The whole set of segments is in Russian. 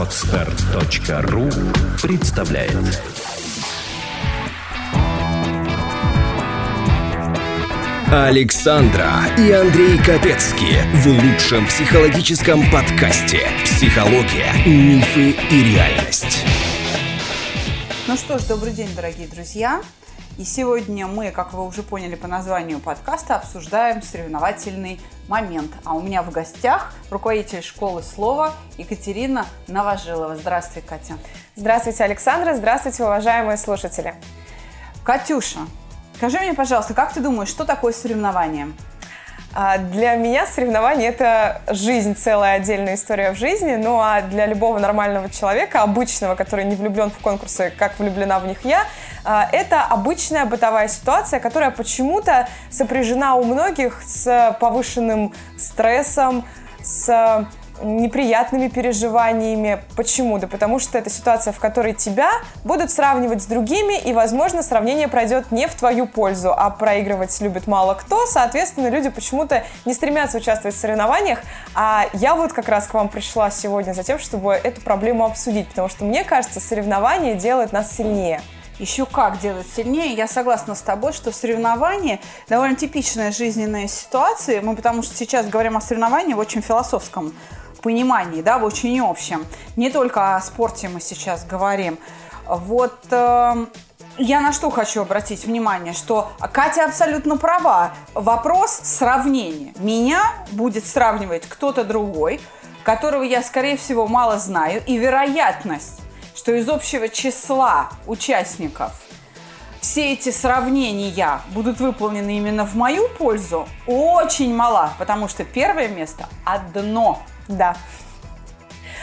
Отстар.ру представляет Александра и Андрей Капецки в лучшем психологическом подкасте «Психология, мифы и реальность». Ну что ж, добрый день, дорогие друзья. И сегодня мы, как вы уже поняли по названию подкаста, обсуждаем соревновательный момент. А у меня в гостях руководитель школы слова Екатерина Новожилова. Здравствуй, Катя. Здравствуйте, Александра. Здравствуйте, уважаемые слушатели. Катюша, скажи мне, пожалуйста, как ты думаешь, что такое соревнование? А, для меня соревнование – это жизнь, целая отдельная история в жизни. Ну а для любого нормального человека, обычного, который не влюблен в конкурсы, как влюблена в них я, а, это обычная бытовая ситуация, которая почему-то сопряжена у многих с повышенным стрессом, с неприятными переживаниями. Почему? Да потому что это ситуация, в которой тебя будут сравнивать с другими, и, возможно, сравнение пройдет не в твою пользу, а проигрывать любит мало кто. Соответственно, люди почему-то не стремятся участвовать в соревнованиях. А я вот как раз к вам пришла сегодня за тем, чтобы эту проблему обсудить, потому что мне кажется, соревнования делают нас сильнее еще как делать сильнее. Я согласна с тобой, что соревнование довольно типичная жизненная ситуация. Мы потому что сейчас говорим о соревновании в очень философском понимании, да, в очень общем. Не только о спорте мы сейчас говорим. Вот э, я на что хочу обратить внимание, что Катя абсолютно права. Вопрос сравнения. Меня будет сравнивать кто-то другой, которого я, скорее всего, мало знаю, и вероятность, что из общего числа участников все эти сравнения будут выполнены именно в мою пользу, очень мала, потому что первое место одно – да.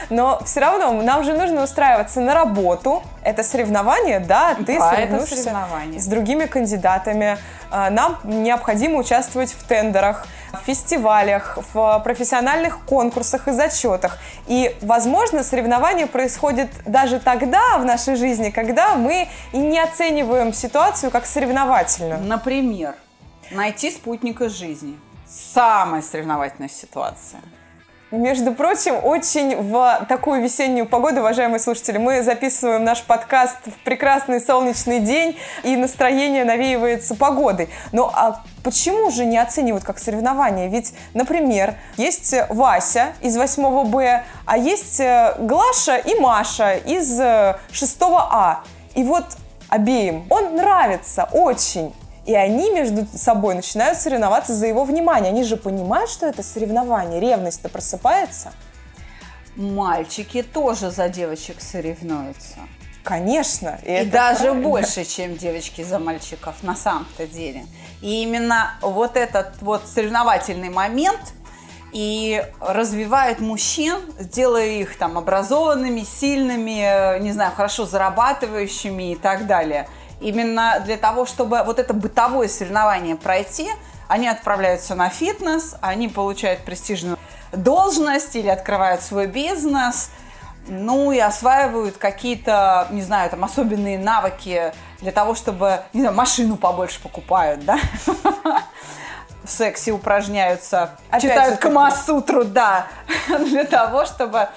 Но все равно нам же нужно устраиваться на работу. Это соревнование, да, ты да, соревнуешься с другими кандидатами. А, нам необходимо участвовать в тендерах, в фестивалях, в профессиональных конкурсах и зачетах. И, возможно, соревнование происходит даже тогда в нашей жизни, когда мы и не оцениваем ситуацию как соревновательную. Например, найти спутника жизни. Самая соревновательная ситуация. Между прочим, очень в такую весеннюю погоду, уважаемые слушатели, мы записываем наш подкаст в прекрасный солнечный день, и настроение навеивается погодой. Но а почему же не оценивают как соревнование? Ведь, например, есть Вася из 8 Б, а есть э, Глаша и Маша из 6 э, А. И вот обеим он нравится очень. И они между собой начинают соревноваться за его внимание. Они же понимают, что это соревнование. Ревность-то просыпается. Мальчики тоже за девочек соревнуются. Конечно. И, и даже правильно. больше, чем девочки за мальчиков на самом-то деле. И именно вот этот вот соревновательный момент и развивает мужчин, делая их там образованными, сильными, не знаю, хорошо зарабатывающими и так далее – именно для того, чтобы вот это бытовое соревнование пройти, они отправляются на фитнес, они получают престижную должность или открывают свой бизнес, ну и осваивают какие-то, не знаю, там особенные навыки для того, чтобы, не знаю, машину побольше покупают, да? В сексе упражняются, читают Камасутру, да, для того, чтобы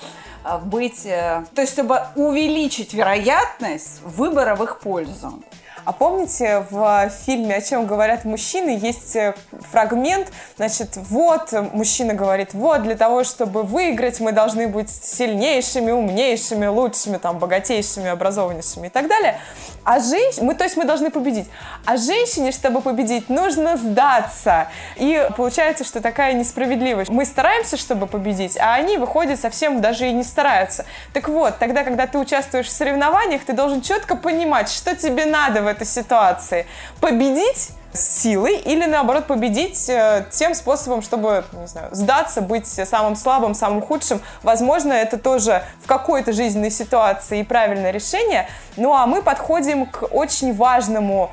быть, э, то есть чтобы увеличить вероятность выбора в их пользу. А помните, в фильме «О чем говорят мужчины» есть э, фрагмент, значит, вот, мужчина говорит, вот, для того, чтобы выиграть, мы должны быть сильнейшими, умнейшими, лучшими, там, богатейшими, образованнейшими и так далее. А женщине, мы, то есть мы должны победить. А женщине, чтобы победить, нужно сдаться. И получается, что такая несправедливость. Мы стараемся, чтобы победить, а они, выходят, совсем даже и не стараются. Так вот, тогда, когда ты участвуешь в соревнованиях, ты должен четко понимать, что тебе надо в этой ситуации. Победить силой или наоборот победить э, тем способом, чтобы, не знаю, сдаться, быть самым слабым, самым худшим. Возможно, это тоже в какой-то жизненной ситуации и правильное решение. Ну а мы подходим к очень важному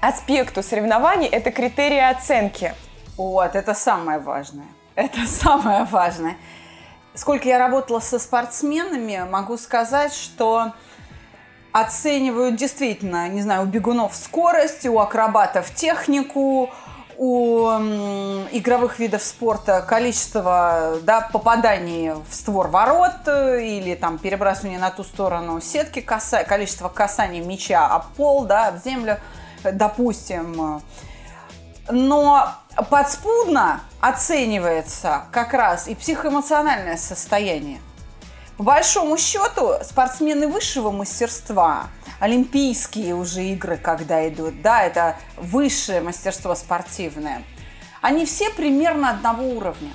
аспекту соревнований, это критерии оценки. Вот, это самое важное. Это самое важное. Сколько я работала со спортсменами, могу сказать, что оценивают действительно, не знаю, у бегунов скорость, у акробатов технику, у игровых видов спорта количество да, попаданий в створ ворот э, или там перебрасывание на ту сторону сетки, каса, количество касаний мяча об пол, да, в землю, допустим. Но подспудно оценивается как раз и психоэмоциональное состояние. По большому счету, спортсмены высшего мастерства, олимпийские уже игры, когда идут, да, это высшее мастерство спортивное, они все примерно одного уровня.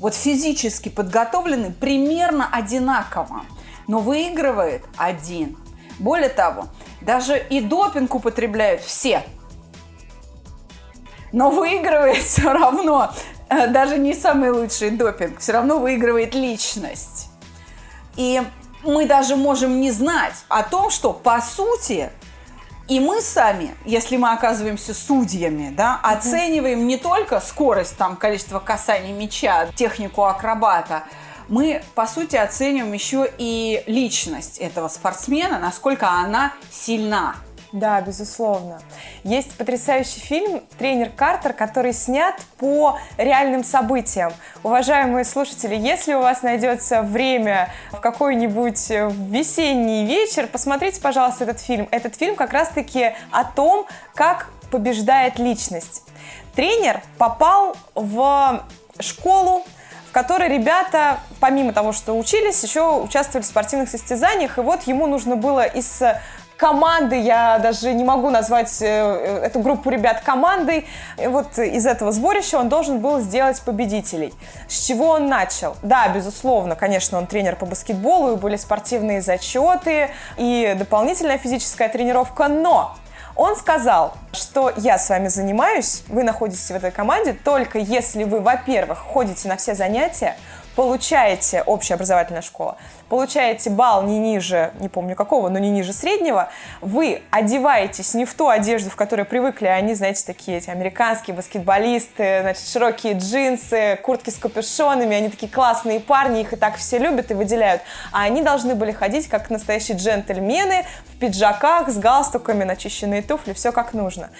Вот физически подготовлены примерно одинаково, но выигрывает один. Более того, даже и допинг употребляют все. Но выигрывает все равно, э, даже не самый лучший допинг, все равно выигрывает личность. И мы даже можем не знать о том, что по сути и мы сами, если мы оказываемся судьями, да, оцениваем не только скорость, там, количество касаний мяча, технику акробата, мы, по сути, оцениваем еще и личность этого спортсмена, насколько она сильна. Да, безусловно. Есть потрясающий фильм «Тренер Картер», который снят по реальным событиям. Уважаемые слушатели, если у вас найдется время в какой-нибудь весенний вечер, посмотрите, пожалуйста, этот фильм. Этот фильм как раз-таки о том, как побеждает личность. Тренер попал в школу, в которой ребята, помимо того, что учились, еще участвовали в спортивных состязаниях, и вот ему нужно было из команды, я даже не могу назвать э, эту группу ребят командой. Вот из этого сборища он должен был сделать победителей. С чего он начал? Да, безусловно, конечно, он тренер по баскетболу, и были спортивные зачеты, и дополнительная физическая тренировка, но он сказал, что я с вами занимаюсь, вы находитесь в этой команде только если вы, во-первых, ходите на все занятия, получаете, общая образовательная школа, получаете балл не ниже, не помню какого, но не ниже среднего, вы одеваетесь не в ту одежду, в которой привыкли, они, знаете, такие эти американские баскетболисты, значит, широкие джинсы, куртки с капюшонами, они такие классные парни, их и так все любят и выделяют, а они должны были ходить как настоящие джентльмены в пиджаках, с галстуками, начищенные туфли, все как нужно.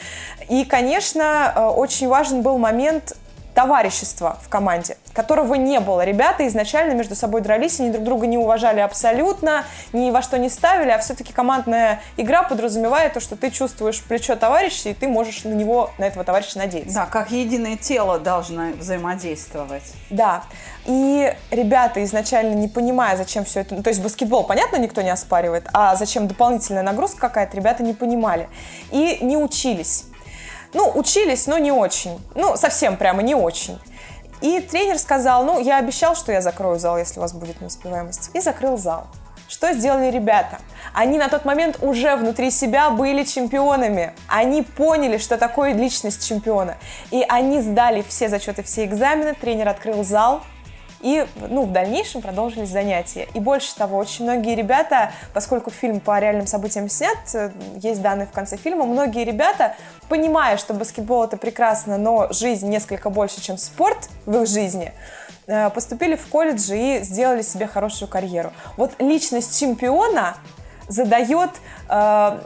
И, конечно, э, очень важен был момент товарищества в команде, которого не было. Ребята изначально между собой дрались, они друг друга не уважали абсолютно, ни во что не ставили, а все-таки командная игра подразумевает то, что ты чувствуешь плечо товарища, и ты можешь на него, на этого товарища надеяться. Да, как единое тело должно взаимодействовать. Да. И ребята изначально не понимая, зачем все это... Ну, то есть баскетбол, понятно, никто не оспаривает, а зачем дополнительная нагрузка какая-то, ребята не понимали. И не учились. Ну, учились, но не очень. Ну, совсем прямо не очень. И тренер сказал, ну, я обещал, что я закрою зал, если у вас будет неуспеваемость. И закрыл зал. Что сделали ребята? Они на тот момент уже внутри себя были чемпионами. Они поняли, что такое личность чемпиона. И они сдали все зачеты, все экзамены. Тренер открыл зал, и ну, в дальнейшем продолжились занятия. И больше того, очень многие ребята, поскольку фильм по реальным событиям снят, э, есть данные в конце фильма, многие ребята, понимая, что баскетбол это прекрасно, но жизнь несколько больше, чем спорт в их жизни, э, поступили в колледж и сделали себе хорошую карьеру. Вот личность чемпиона задает э,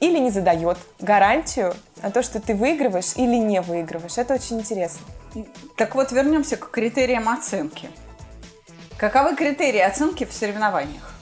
или не задает гарантию на то, что ты выигрываешь или не выигрываешь. Это очень интересно. Так вот, вернемся к критериям оценки. Каковы критерии оценки в соревнованиях?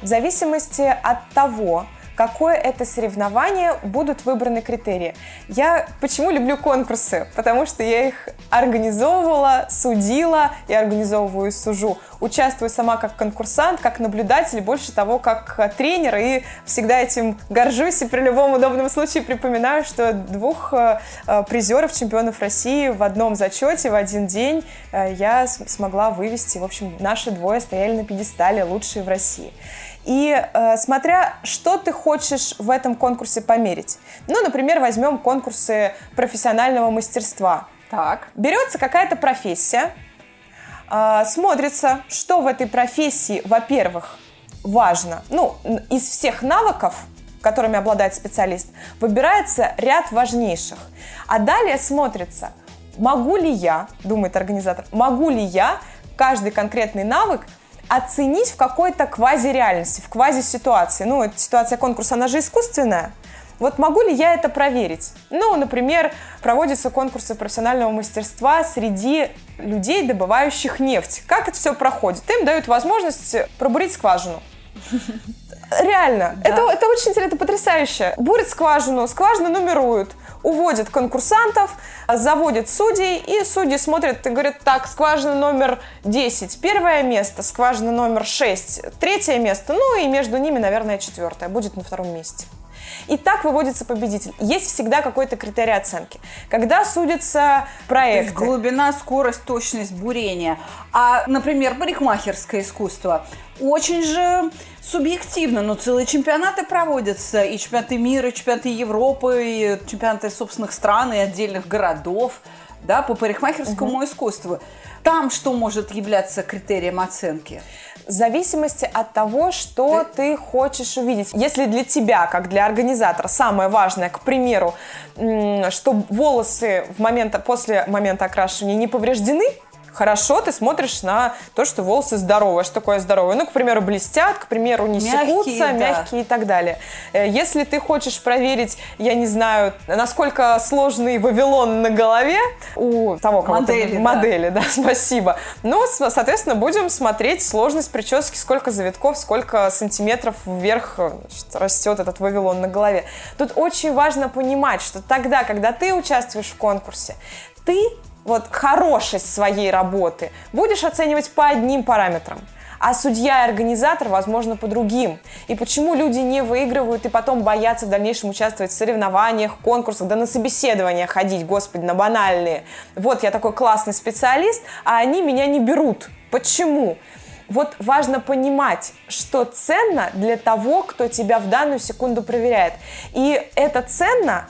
В зависимости от того, какое это соревнование, будут выбраны критерии. Я почему люблю конкурсы? Потому что я их организовывала, судила и организовываю и сужу. Участвую сама как конкурсант, как наблюдатель, больше того, как тренер, и всегда этим горжусь и при любом удобном случае припоминаю, что двух э, э, призеров, чемпионов России в одном зачете в один день э, я смогла вывести. В общем, наши двое стояли на пьедестале, лучшие в России. И э, смотря, что ты хочешь в этом конкурсе померить. Ну, например, возьмем конкурсы профессионального мастерства. Так. Берется какая-то профессия, э, смотрится, что в этой профессии, во-первых, важно. Ну, из всех навыков, которыми обладает специалист, выбирается ряд важнейших. А далее смотрится, могу ли я, думает организатор, могу ли я каждый конкретный навык оценить в какой-то квазиреальности, в квази-ситуации. Ну, эта ситуация конкурса, она же искусственная. Вот могу ли я это проверить? Ну, например, проводятся конкурсы профессионального мастерства среди людей, добывающих нефть. Как это все проходит? Им дают возможность пробурить скважину. Реально, да. это, это очень интересно, это потрясающе. Бурят скважину, скважину нумеруют, уводят конкурсантов, заводят судей, и судьи смотрят и говорят, так, скважина номер 10, первое место, скважина номер 6, третье место, ну и между ними, наверное, четвертое, будет на втором месте. И так выводится победитель. Есть всегда какой-то критерий оценки. Когда. То есть глубина, скорость, точность бурения. А, например, парикмахерское искусство. Очень же субъективно, но целые чемпионаты проводятся, и чемпионаты мира, и чемпионаты Европы, и чемпионаты собственных стран, и отдельных городов, да, по парикмахерскому угу. искусству. Там что может являться критерием оценки? В зависимости от того, что ты... ты хочешь увидеть. Если для тебя, как для организатора, самое важное, к примеру, что волосы в момент, после момента окрашивания не повреждены, хорошо ты смотришь на то, что волосы здоровые. Что такое здоровые? Ну, к примеру, блестят, к примеру, не мягкие, секутся, да. мягкие и так далее. Э, если ты хочешь проверить, я не знаю, насколько сложный Вавилон на голове у того, кого модели, модели, да. да, спасибо. Ну, соответственно, будем смотреть сложность прически, сколько завитков, сколько сантиметров вверх значит, растет этот Вавилон на голове. Тут очень важно понимать, что тогда, когда ты участвуешь в конкурсе, ты вот хорошесть своей работы будешь оценивать по одним параметрам, а судья и организатор, возможно, по другим. И почему люди не выигрывают и потом боятся в дальнейшем участвовать в соревнованиях, конкурсах, да на собеседования ходить, господи, на банальные. Вот я такой классный специалист, а они меня не берут. Почему? Вот важно понимать, что ценно для того, кто тебя в данную секунду проверяет. И это ценно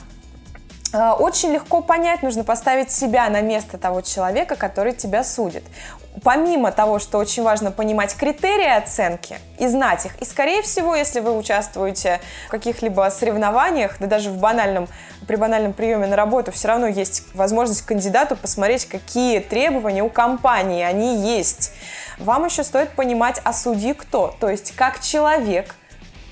очень легко понять, нужно поставить себя на место того человека, который тебя судит. Помимо того, что очень важно понимать критерии оценки и знать их, и скорее всего, если вы участвуете в каких-либо соревнованиях, да даже в банальном, при банальном приеме на работу, все равно есть возможность кандидату посмотреть, какие требования у компании, они есть. Вам еще стоит понимать, а судьи кто, то есть как человек –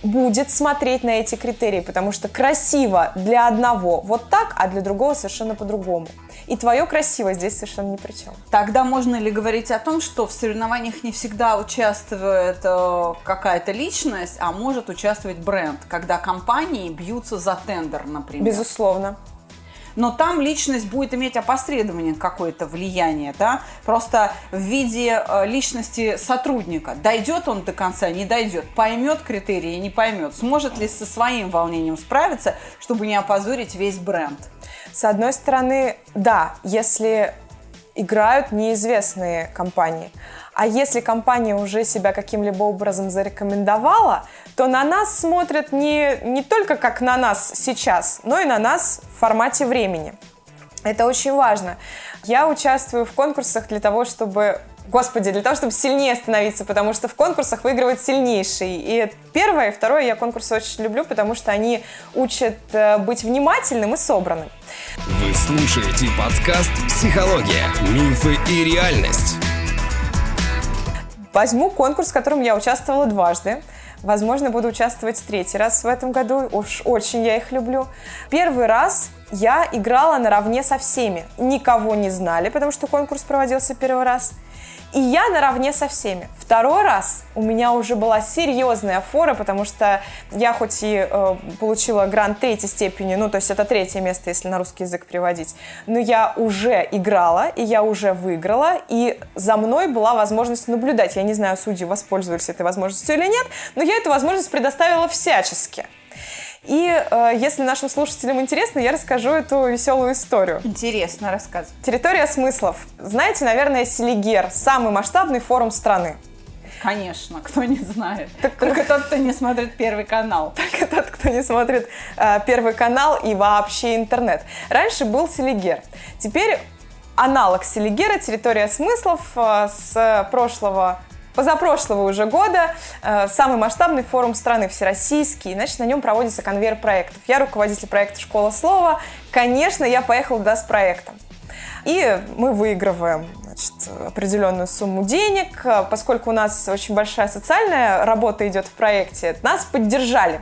будет смотреть на эти критерии, потому что красиво для одного вот так, а для другого совершенно по-другому. И твое красиво здесь совершенно ни при чем. Тогда можно ли говорить о том, что в соревнованиях не всегда участвует э, какая-то личность, а может участвовать бренд, когда компании бьются за тендер, например? Безусловно но там личность будет иметь опосредование какое-то влияние, да, просто в виде э, личности сотрудника. Дойдет он до конца, не дойдет, поймет критерии, не поймет, сможет ли со своим волнением справиться, чтобы не опозорить весь бренд. С одной стороны, да, если играют неизвестные компании. А если компания уже себя каким-либо образом зарекомендовала, то на нас смотрят не, не только как на нас сейчас, но и на нас в формате времени. Это очень важно. Я участвую в конкурсах для того, чтобы Господи, для того, чтобы сильнее становиться, потому что в конкурсах выигрывает сильнейший. И первое, и второе я конкурсы очень люблю, потому что они учат э, быть внимательным и собранным. Вы слушаете подкаст «Психология. Мифы и реальность». Возьму конкурс, в котором я участвовала дважды. Возможно, буду участвовать третий раз в этом году. Уж очень я их люблю. Первый раз я играла наравне со всеми. Никого не знали, потому что конкурс проводился первый раз. И я наравне со всеми. Второй раз у меня уже была серьезная фора, потому что я хоть и э, получила грант третьей степени, ну, то есть это третье место, если на русский язык переводить, но я уже играла, и я уже выиграла, и за мной была возможность наблюдать. Я не знаю, судьи воспользовались этой возможностью или нет, но я эту возможность предоставила всячески. И э, если нашим слушателям интересно, я расскажу эту веселую историю. Интересно, рассказывай. Территория смыслов. Знаете, наверное, Селигер – самый масштабный форум страны. Конечно, кто не знает. Так, Только тот, кто не смотрит Первый канал. Только тот, кто не смотрит э, Первый канал и вообще интернет. Раньше был Селигер. Теперь аналог Селигера, территория смыслов э, с прошлого позапрошлого уже года э, самый масштабный форум страны всероссийский, значит, на нем проводится конвейер проектов. Я руководитель проекта «Школа слова». Конечно, я поехала туда с проектом. И мы выигрываем значит, определенную сумму денег. Поскольку у нас очень большая социальная работа идет в проекте, нас поддержали.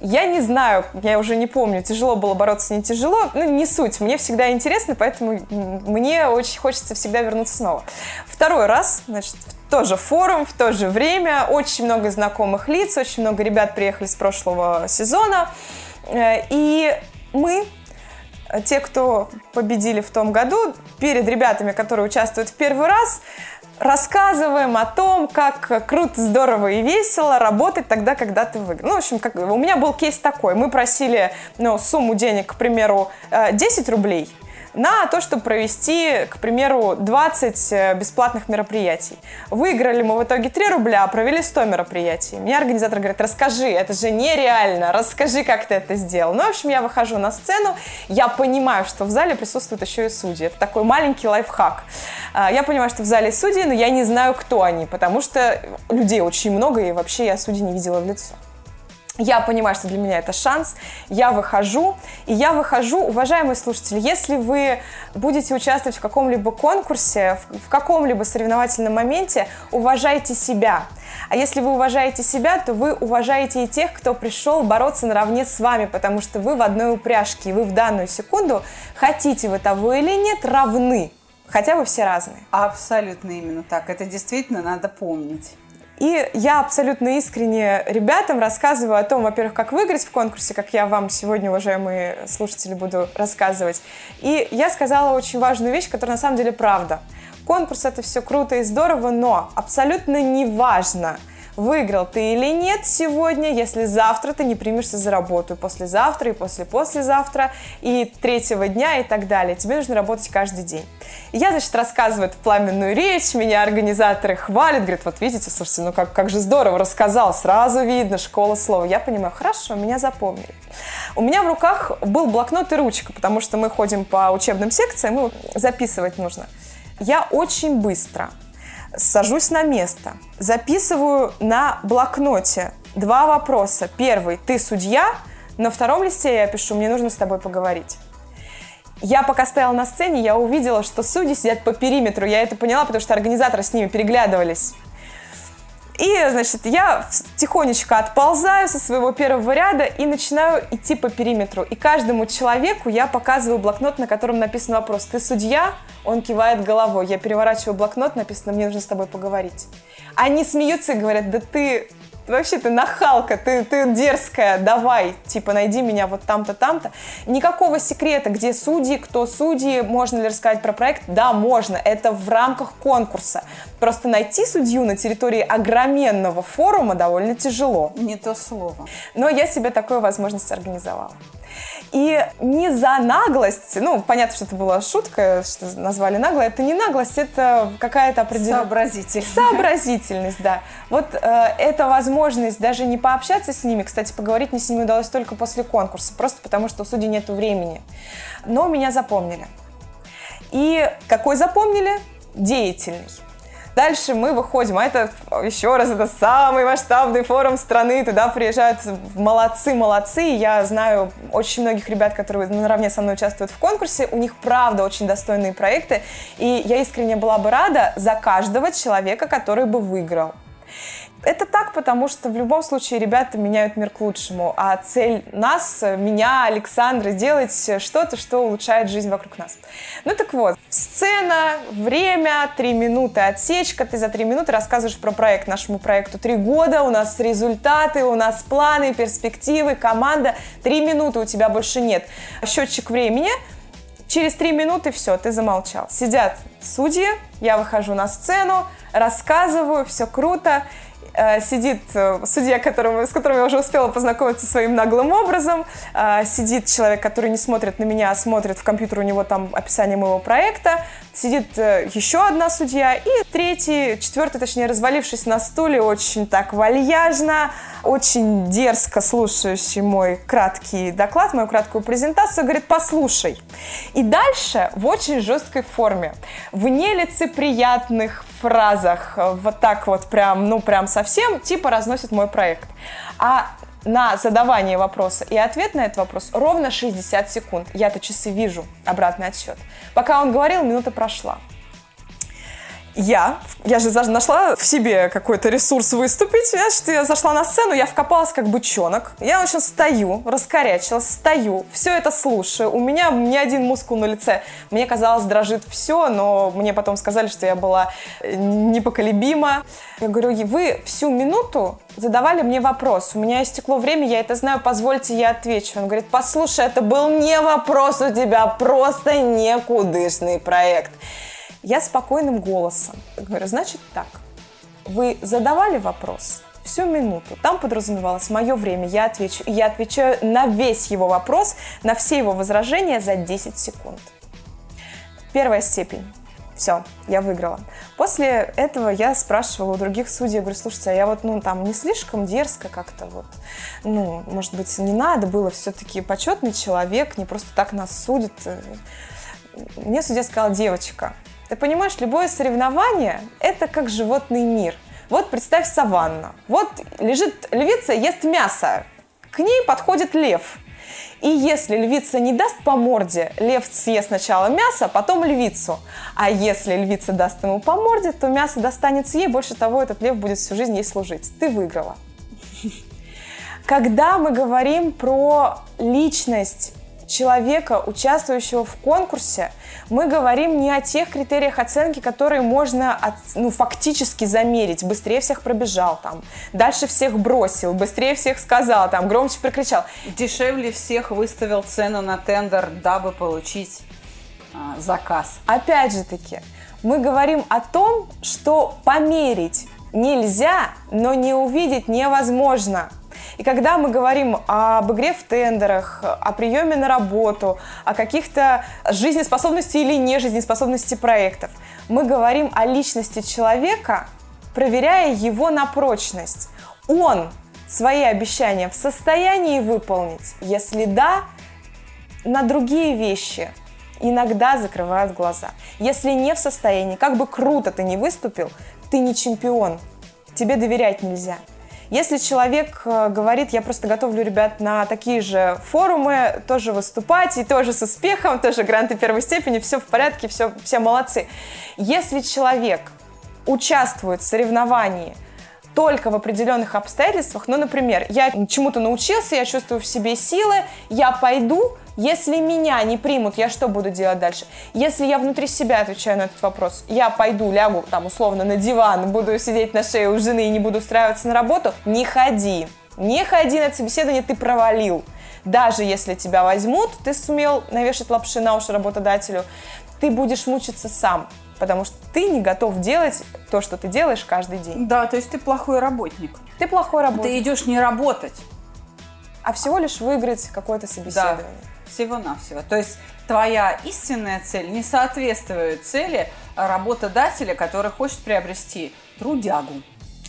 Я не знаю, я уже не помню, тяжело было бороться, не тяжело. Ну, не суть. Мне всегда интересно, поэтому мне очень хочется всегда вернуться снова. Второй раз, значит, тоже форум, в то же время. Очень много знакомых лиц, очень много ребят приехали с прошлого сезона. Э, и мы те, кто победили в том году, перед ребятами, которые участвуют в первый раз, рассказываем о том, как круто, здорово и весело работать тогда, когда ты выиграл. Ну, в общем, как, у меня был кейс такой. Мы просили ну, сумму денег, к примеру, 10 э, рублей – на то, чтобы провести, к примеру, 20 э, бесплатных мероприятий. Выиграли мы в итоге 3 рубля, провели 100 мероприятий. Мне организатор говорит, расскажи, это же нереально, расскажи, как ты это сделал. Ну, в общем, я выхожу на сцену, я понимаю, что в зале присутствуют еще и судьи. Это такой маленький лайфхак. А, я понимаю, что в зале судьи, но я не знаю, кто они, потому что людей очень много, и вообще я судьи не видела в лицо. Я понимаю, что для меня это шанс, я выхожу, и я выхожу, уважаемые слушатели, если вы будете участвовать в каком-либо конкурсе, в каком-либо соревновательном моменте, уважайте себя. А если вы уважаете себя, то вы уважаете и тех, кто пришел бороться наравне с вами, потому что вы в одной упряжке, и вы в данную секунду, хотите вы того или нет, равны. Хотя вы все разные. Абсолютно именно так. Это действительно надо помнить. И я абсолютно искренне ребятам рассказываю о том, во-первых, как выиграть в конкурсе, как я вам сегодня, уважаемые слушатели, буду рассказывать. И я сказала очень важную вещь, которая на самом деле правда. Конкурс это все круто и здорово, но абсолютно не важно – выиграл ты или нет сегодня, если завтра ты не примешься за работу, и послезавтра, и после-послезавтра, и третьего дня, и так далее. Тебе нужно работать каждый день. И я, значит, рассказываю эту пламенную речь, меня организаторы хвалят, говорят, вот видите, слушайте, ну как, как же здорово рассказал, сразу видно, школа слова. Я понимаю, хорошо, меня запомнили. У меня в руках был блокнот и ручка, потому что мы ходим по учебным секциям, и записывать нужно. Я очень быстро сажусь на место, записываю на блокноте два вопроса. Первый, ты судья, на втором листе я пишу, мне нужно с тобой поговорить. Я пока стояла на сцене, я увидела, что судьи сидят по периметру. Я это поняла, потому что организаторы с ними переглядывались. И, значит, я тихонечко отползаю со своего первого ряда и начинаю идти по периметру. И каждому человеку я показываю блокнот, на котором написан вопрос. Ты судья? Он кивает головой. Я переворачиваю блокнот, написано, мне нужно с тобой поговорить. Они смеются и говорят, да ты вообще ты нахалка, ты, ты дерзкая, давай, типа, найди меня вот там-то, там-то. Никакого секрета, где судьи, кто судьи, можно ли рассказать про проект? Да, можно, это в рамках конкурса. Просто найти судью на территории огроменного форума довольно тяжело. Не то слово. Но я себе такую возможность организовала. И не за наглость, ну, понятно, что это была шутка, что назвали нагло, это не наглость, это какая-то определенная... Сообразительность. Сообразительность, да. Вот э, эта возможность даже не пообщаться с ними, кстати, поговорить мне с ними удалось только после конкурса, просто потому что у судей нету времени. Но меня запомнили. И какой запомнили? Деятельный. Дальше мы выходим, а это еще раз, это самый масштабный форум страны, туда приезжают молодцы, молодцы. Я знаю очень многих ребят, которые наравне со мной участвуют в конкурсе, у них правда очень достойные проекты, и я искренне была бы рада за каждого человека, который бы выиграл. Это так, потому что в любом случае ребята меняют мир к лучшему, а цель нас, меня, Александра, делать что-то, что улучшает жизнь вокруг нас. Ну так вот, сцена, время, три минуты отсечка, ты за три минуты рассказываешь про проект. Нашему проекту три года, у нас результаты, у нас планы, перспективы, команда. Три минуты у тебя больше нет. Счетчик времени, через три минуты все, ты замолчал. Сидят судьи, я выхожу на сцену, рассказываю, все круто, сидит э, судья, которого, с которым я уже успела познакомиться своим наглым образом, э, сидит человек, который не смотрит на меня, а смотрит в компьютер, у него там описание моего проекта, сидит еще одна судья, и третий, четвертый, точнее, развалившись на стуле, очень так вальяжно, очень дерзко слушающий мой краткий доклад, мою краткую презентацию, говорит, послушай. И дальше в очень жесткой форме, в нелицеприятных фразах, вот так вот прям, ну прям совсем, типа разносит мой проект. А на задавание вопроса и ответ на этот вопрос ровно 60 секунд. Я-то часы вижу, обратный отсчет. Пока он говорил, минута прошла. Я, я же нашла в себе какой-то ресурс выступить, значит, я зашла на сцену, я вкопалась как бычонок, я, общем, стою, раскорячилась, стою, все это слушаю, у меня ни один мускул на лице, мне казалось, дрожит все, но мне потом сказали, что я была э, непоколебима. Я говорю, вы всю минуту задавали мне вопрос, у меня истекло время, я это знаю, позвольте я отвечу. Он говорит, послушай, это был не вопрос у тебя, просто никудышный проект. Я спокойным голосом говорю, значит так, вы задавали вопрос всю минуту, там подразумевалось мое время, я отвечу, я отвечаю на весь его вопрос, на все его возражения за 10 секунд. Первая степень. Все, я выиграла. После этого я спрашивала у других судей, говорю, слушайте, а я вот, ну, там, не слишком дерзко как-то вот, ну, может быть, не надо было, все-таки почетный человек, не просто так нас судит. Мне судья сказала, девочка, ты понимаешь, любое соревнование – это как животный мир. Вот представь саванна. Вот лежит львица, ест мясо. К ней подходит лев. И если львица не даст по морде, лев съест сначала мясо, потом львицу. А если львица даст ему по морде, то мясо достанется ей. Больше того, этот лев будет всю жизнь ей служить. Ты выиграла. Когда мы говорим про личность человека, участвующего в конкурсе, мы говорим не о тех критериях оценки, которые можно от, ну, фактически замерить. Быстрее всех пробежал, там, дальше всех бросил, быстрее всех сказал, там, громче прокричал. Дешевле всех выставил цену на тендер, дабы получить а, заказ. Опять же таки, мы говорим о том, что померить нельзя, но не увидеть невозможно. И когда мы говорим об игре в тендерах, о приеме на работу, о каких-то жизнеспособности или нежизнеспособности проектов, мы говорим о личности человека, проверяя его на прочность. Он свои обещания в состоянии выполнить? Если да, на другие вещи иногда закрывают глаза. Если не в состоянии, как бы круто ты не выступил, ты не чемпион. Тебе доверять нельзя. Если человек э, говорит, я просто готовлю ребят на такие же форумы, тоже выступать, и тоже с успехом, тоже гранты первой степени, все в порядке, все, все молодцы. Если человек участвует в соревновании только в определенных обстоятельствах, ну, например, я чему-то научился, я чувствую в себе силы, я пойду, если меня не примут, я что буду делать дальше? Если я внутри себя отвечаю на этот вопрос, я пойду, лягу там условно на диван, буду сидеть на шее у жены и не буду устраиваться на работу, не ходи. Не ходи на это собеседование, ты провалил. Даже если тебя возьмут, ты сумел навешать лапши на уши работодателю, ты будешь мучиться сам, потому что ты не готов делать то, что ты делаешь каждый день. Да, то есть ты плохой работник. Ты плохой работник. Ты идешь не работать. А всего лишь выиграть какое-то собеседование. Да. Всего-навсего. То есть твоя истинная цель не соответствует цели работодателя, который хочет приобрести трудягу.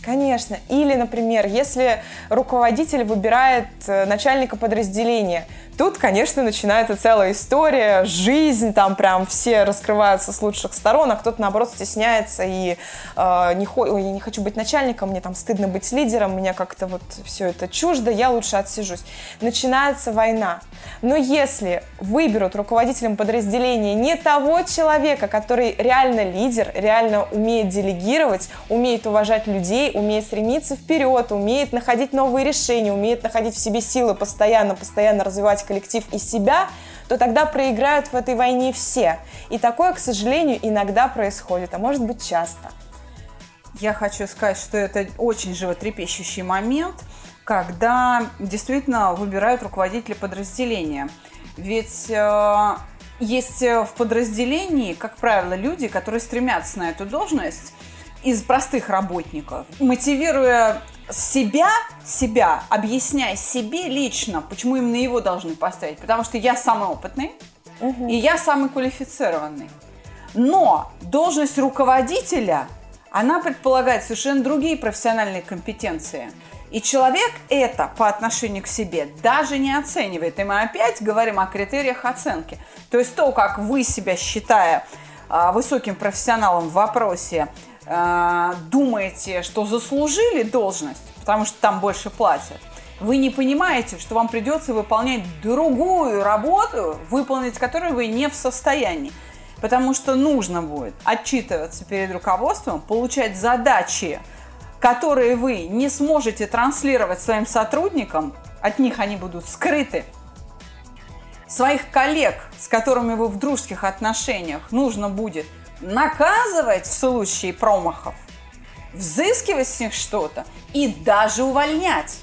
Конечно. Или, например, если руководитель выбирает э, начальника подразделения, Тут, конечно, начинается целая история, жизнь, там прям все раскрываются с лучших сторон, а кто-то, наоборот, стесняется и э, не, хо... Я не хочу быть начальником, мне там стыдно быть лидером, мне как-то вот все это чуждо, я лучше отсижусь. Начинается война. Но если выберут руководителем подразделения не того человека, который реально лидер, реально умеет делегировать, умеет уважать людей, умеет стремиться вперед, умеет находить новые решения, умеет находить в себе силы постоянно, постоянно развивать коллектив и себя, то тогда проиграют в этой войне все. И такое, к сожалению, иногда происходит, а может быть часто. Я хочу сказать, что это очень животрепещущий момент, когда действительно выбирают руководителя подразделения. Ведь э, есть в подразделении, как правило, люди, которые стремятся на эту должность из простых работников, мотивируя себя, себя, объясняй себе лично, почему именно его должны поставить. Потому что я самый опытный, угу. и я самый квалифицированный. Но должность руководителя, она предполагает совершенно другие профессиональные компетенции. И человек это по отношению к себе даже не оценивает. И мы опять говорим о критериях оценки. То есть то, как вы себя считая а, высоким профессионалом в вопросе э, думаете, что заслужили должность, потому что там больше платят, вы не понимаете, что вам придется выполнять другую работу, выполнить которую вы не в состоянии. Потому что нужно будет отчитываться перед руководством, получать задачи, которые вы не сможете транслировать своим сотрудникам, от них они будут скрыты. Своих коллег, с которыми вы в дружеских отношениях, нужно будет наказывать в случае промахов, взыскивать с них что-то и даже увольнять.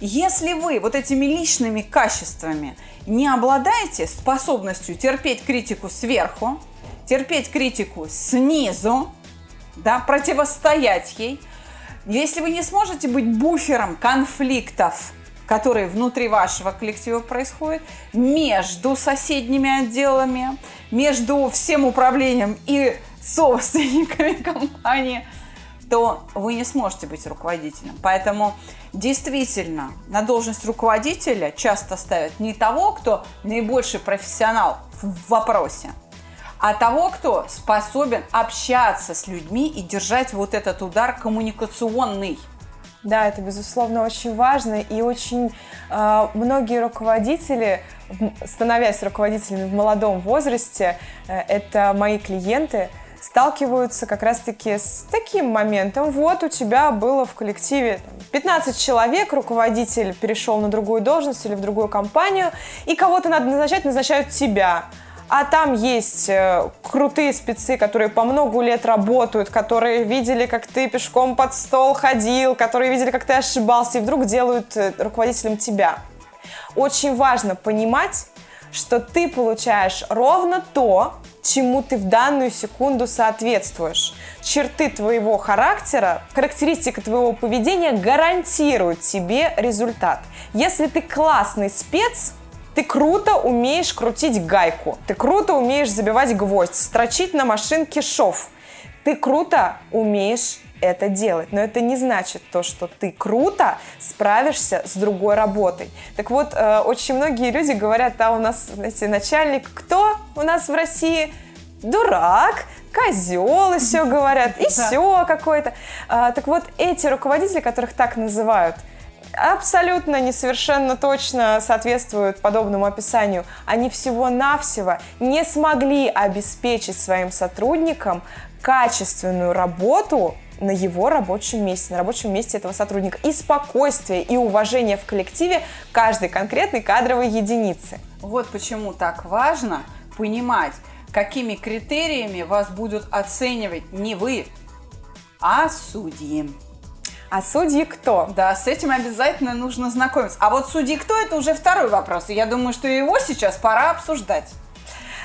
Если вы вот этими личными качествами не обладаете способностью терпеть критику сверху, терпеть критику снизу, да, противостоять ей, если вы не сможете быть буфером конфликтов, которые внутри вашего коллектива происходят, между соседними отделами, между всем управлением и собственниками компании, то вы не сможете быть руководителем. Поэтому действительно на должность руководителя часто ставят не того, кто наибольший профессионал в вопросе, а того, кто способен общаться с людьми и держать вот этот удар коммуникационный. Да, это безусловно очень важно, и очень э, многие руководители, становясь руководителями в молодом возрасте, э, это мои клиенты, сталкиваются как раз-таки с таким моментом. Вот у тебя было в коллективе 15 человек, руководитель перешел на другую должность или в другую компанию, и кого-то надо назначать, назначают тебя а там есть э, крутые спецы, которые по многу лет работают, которые видели, как ты пешком под стол ходил, которые видели, как ты ошибался, и вдруг делают э, руководителем тебя. Очень важно понимать, что ты получаешь ровно то, чему ты в данную секунду соответствуешь. Черты твоего характера, характеристика твоего поведения гарантируют тебе результат. Если ты классный спец, ты круто умеешь крутить гайку. Ты круто умеешь забивать гвоздь, строчить на машинке шов. Ты круто умеешь это делать. Но это не значит то, что ты круто справишься с другой работой. Так вот, э, очень многие люди говорят, а у нас, знаете, начальник кто у нас в России? Дурак, козел, еще говорят, и все какой-то. А, так вот, эти руководители, которых так называют – абсолютно несовершенно точно соответствуют подобному описанию. Они всего-навсего не смогли обеспечить своим сотрудникам качественную работу на его рабочем месте, на рабочем месте этого сотрудника. И спокойствие, и уважение в коллективе каждой конкретной кадровой единицы. Вот почему так важно понимать, какими критериями вас будут оценивать не вы, а судьи. А судьи кто? Да, с этим обязательно нужно знакомиться. А вот судьи кто, это уже второй вопрос. И я думаю, что его сейчас пора обсуждать.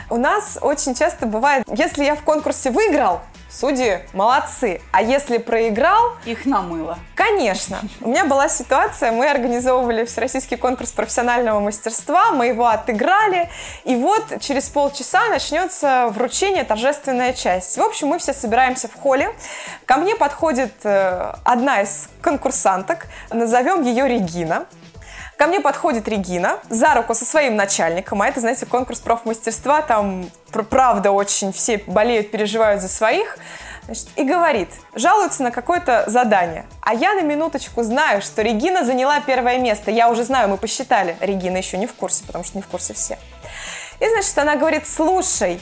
У нас очень часто бывает, если я в конкурсе выиграл, Судьи молодцы. А если проиграл... Их намыло. Конечно. У меня была ситуация, мы организовывали всероссийский конкурс профессионального мастерства, мы его отыграли, и вот через полчаса начнется вручение, торжественная часть. В общем, мы все собираемся в холле. Ко мне подходит э, одна из конкурсанток, назовем ее Регина. Ко мне подходит Регина за руку со своим начальником, а это, знаете, конкурс профмастерства, там правда очень все болеют, переживают за своих, значит, и говорит, жалуется на какое-то задание. А я на минуточку знаю, что Регина заняла первое место. Я уже знаю, мы посчитали. Регина еще не в курсе, потому что не в курсе все. И, значит, она говорит, слушай,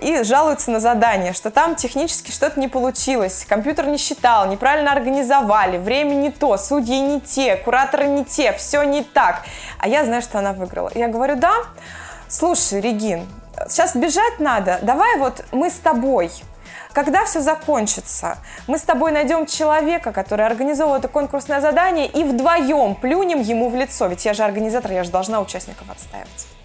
и жалуются на задание, что там технически что-то не получилось, компьютер не считал, неправильно организовали, время не то, судьи не те, кураторы не те, все не так. А я знаю, что она выиграла. Я говорю, да, слушай, Регин, сейчас бежать надо, давай вот мы с тобой когда все закончится, мы с тобой найдем человека, который организовал это конкурсное задание, и вдвоем плюнем ему в лицо. Ведь я же организатор, я же должна участников отстаивать.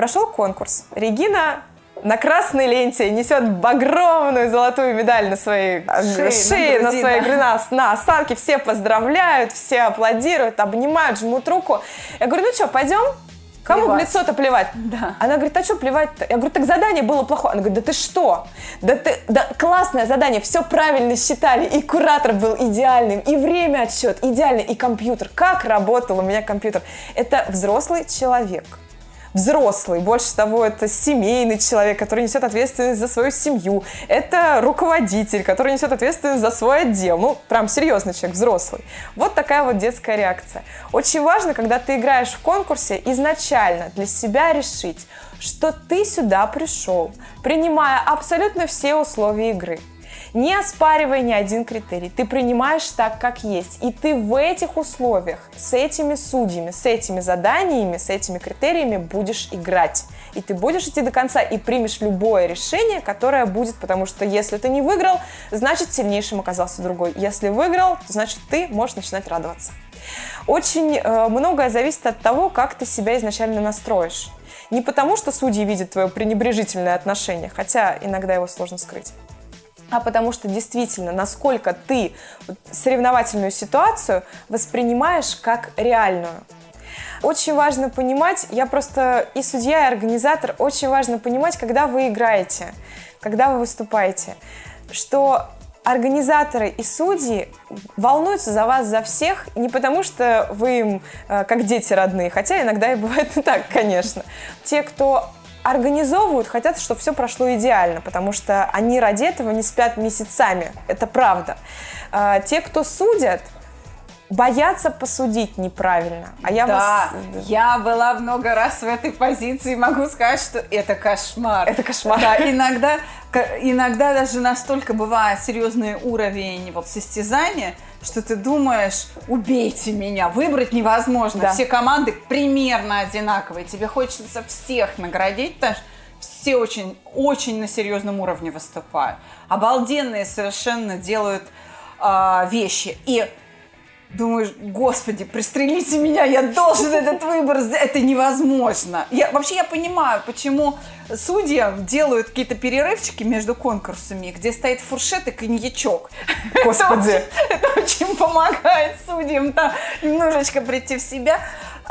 Прошел конкурс. Регина на красной ленте несет багровую золотую медаль на своей шее, шее на, на своей груди, на, на осанке. Все поздравляют, все аплодируют, обнимают, жмут руку. Я говорю, ну что, пойдем? Кому плевать. в лицо-то плевать? Да. Она говорит, а что плевать-то? Я говорю, так задание было плохое. Она говорит, да ты что? Да ты, да классное задание, все правильно считали. И куратор был идеальным, и время отсчет идеальный, и компьютер. Как работал у меня компьютер? Это взрослый человек взрослый, больше того, это семейный человек, который несет ответственность за свою семью, это руководитель, который несет ответственность за свой отдел, ну, прям серьезный человек, взрослый. Вот такая вот детская реакция. Очень важно, когда ты играешь в конкурсе, изначально для себя решить, что ты сюда пришел, принимая абсолютно все условия игры не оспаривая ни один критерий. Ты принимаешь так, как есть. И ты в этих условиях, с этими судьями, с этими заданиями, с этими критериями будешь играть. И ты будешь идти до конца и примешь любое решение, которое будет, потому что если ты не выиграл, значит сильнейшим оказался другой. Если выиграл, значит ты можешь начинать радоваться. Очень э, многое зависит от того, как ты себя изначально настроишь. Не потому, что судьи видят твое пренебрежительное отношение, хотя иногда его сложно скрыть а потому что действительно, насколько ты соревновательную ситуацию воспринимаешь как реальную. Очень важно понимать, я просто и судья, и организатор, очень важно понимать, когда вы играете, когда вы выступаете, что организаторы и судьи волнуются за вас, за всех, не потому что вы им э, как дети родные, хотя иногда и бывает и так, конечно. Те, кто организовывают, хотят, чтобы все прошло идеально, потому что они ради этого не спят месяцами. Это правда. А, те, кто судят, боятся посудить неправильно. А я да, вас... я была много раз в этой позиции, могу сказать, что это кошмар. Это кошмар. Да, иногда, иногда даже настолько бывает серьезный уровень вот состязания, что ты думаешь, убейте меня, выбрать невозможно. Да. Все команды примерно одинаковые. Тебе хочется всех наградить, потому что все очень, очень на серьезном уровне выступают. Обалденные совершенно делают э, вещи. И думаешь, господи, пристрелите меня, я должен этот выбор сделать. Это невозможно. Я, вообще я понимаю, почему судьям делают какие-то перерывчики между конкурсами, где стоит фуршет и коньячок. Господи. Это, это очень помогает судьям там немножечко прийти в себя.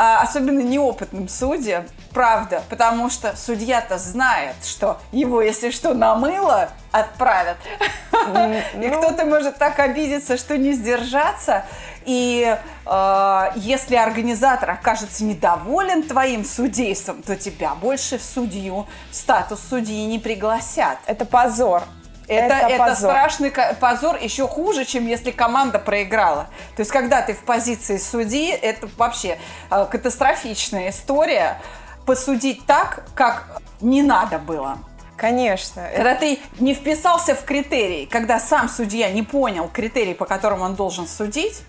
А, особенно неопытным судьям, правда, потому что судья-то знает, что его, если что, намыло, отправят. И ну. кто-то может так обидеться, что не сдержаться. И э, если организатор окажется недоволен твоим судейством, то тебя больше в судью, в статус судьи не пригласят. Это позор. Это, это, это позор. страшный позор, еще хуже, чем если команда проиграла. То есть, когда ты в позиции судьи, это вообще э, катастрофичная история. Посудить так, как не надо было. Конечно. Когда ты не вписался в критерии, когда сам судья не понял критерий, по которым он должен судить,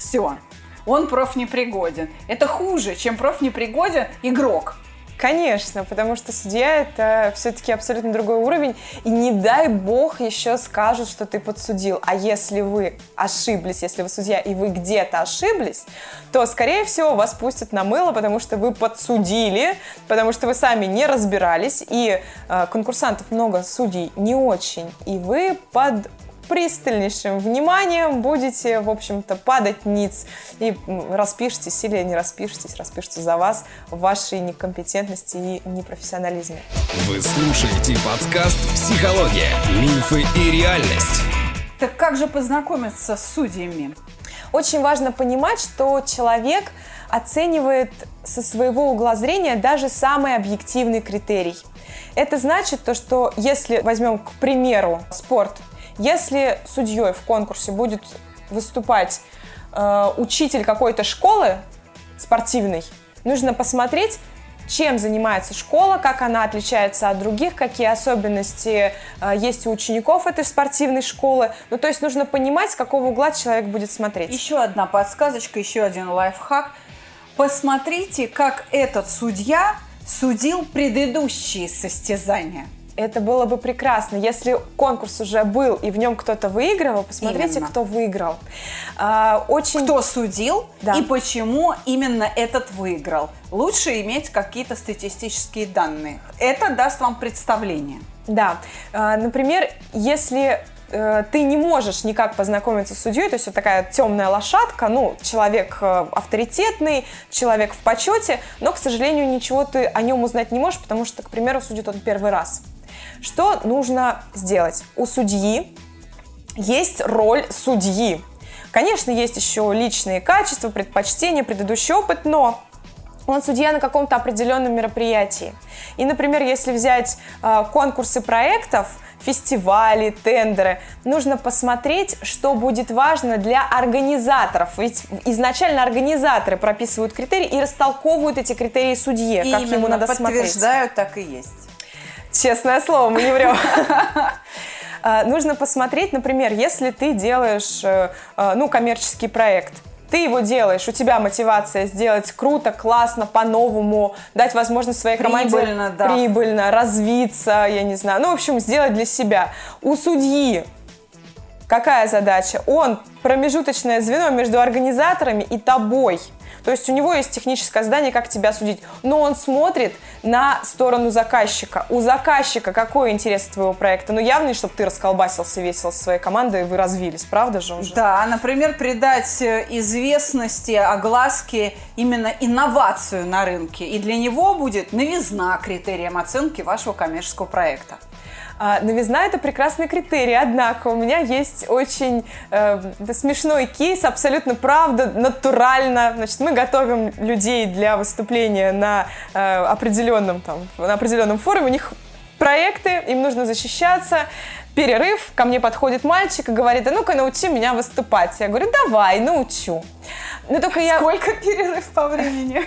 все. Он профнепригоден. Это хуже, чем профнепригоден игрок. Конечно, потому что судья это все-таки абсолютно другой уровень. И не дай бог еще скажут, что ты подсудил. А если вы ошиблись, если вы судья и вы где-то ошиблись, то, скорее всего, вас пустят на мыло, потому что вы подсудили, потому что вы сами не разбирались, и э, конкурсантов много, судей не очень, и вы под пристальнейшим вниманием будете, в общем-то, падать ниц и распишитесь или не распишитесь, распишутся за вас в вашей некомпетентности и непрофессионализме. Вы слушаете подкаст «Психология. Мифы и реальность». Так как же познакомиться с судьями? Очень важно понимать, что человек оценивает со своего угла зрения даже самый объективный критерий. Это значит то, что если возьмем, к примеру, спорт, если судьей в конкурсе будет выступать э, учитель какой-то школы спортивной, нужно посмотреть, чем занимается школа, как она отличается от других, какие особенности э, есть у учеников этой спортивной школы. Ну, то есть нужно понимать, с какого угла человек будет смотреть. Еще одна подсказочка, еще один лайфхак. Посмотрите, как этот судья судил предыдущие состязания. Это было бы прекрасно. Если конкурс уже был и в нем кто-то выигрывал, посмотрите, именно. кто выиграл. А, очень... Кто судил да. и почему именно этот выиграл. Лучше иметь какие-то статистические данные. Это даст вам представление. Да. А, например, если э, ты не можешь никак познакомиться с судьей, то есть вот такая темная лошадка, ну, человек э, авторитетный, человек в почете, но, к сожалению, ничего ты о нем узнать не можешь, потому что, к примеру, судит он первый раз. Что нужно сделать? У судьи есть роль судьи. Конечно, есть еще личные качества, предпочтения, предыдущий опыт, но он судья на каком-то определенном мероприятии. И, например, если взять э, конкурсы проектов, фестивали, тендеры. Нужно посмотреть, что будет важно для организаторов. Ведь изначально организаторы прописывают критерии и растолковывают эти критерии судье, как ему надо смотреть. подтверждаю, так и есть. Честное слово, мы не врем. А, нужно посмотреть, например, если ты делаешь, э, э, ну, коммерческий проект, ты его делаешь, у тебя мотивация сделать круто, классно, по-новому, дать возможность своей команде прибыльно, да. прибыльно развиться, я не знаю, ну, в общем, сделать для себя. У судьи какая задача? Он промежуточное звено между организаторами и тобой – то есть у него есть техническое задание, как тебя судить, но он смотрит на сторону заказчика. У заказчика какой интерес твоего проекта? Ну, явно, чтобы ты расколбасился весело со своей командой, и вы развились, правда же уже? Да, например, придать э, известности, огласке именно инновацию на рынке. И для него будет новизна критерием оценки вашего коммерческого проекта. А, новизна – это прекрасный критерий, однако у меня есть очень э, смешной кейс, абсолютно правда, натурально. Значит, мы готовим людей для выступления на э, определенном, там, на определенном форуме, у них проекты, им нужно защищаться, перерыв, ко мне подходит мальчик и говорит, а ну-ка научи меня выступать. Я говорю, давай, научу. Но ну, только я... Сколько перерыв по времени?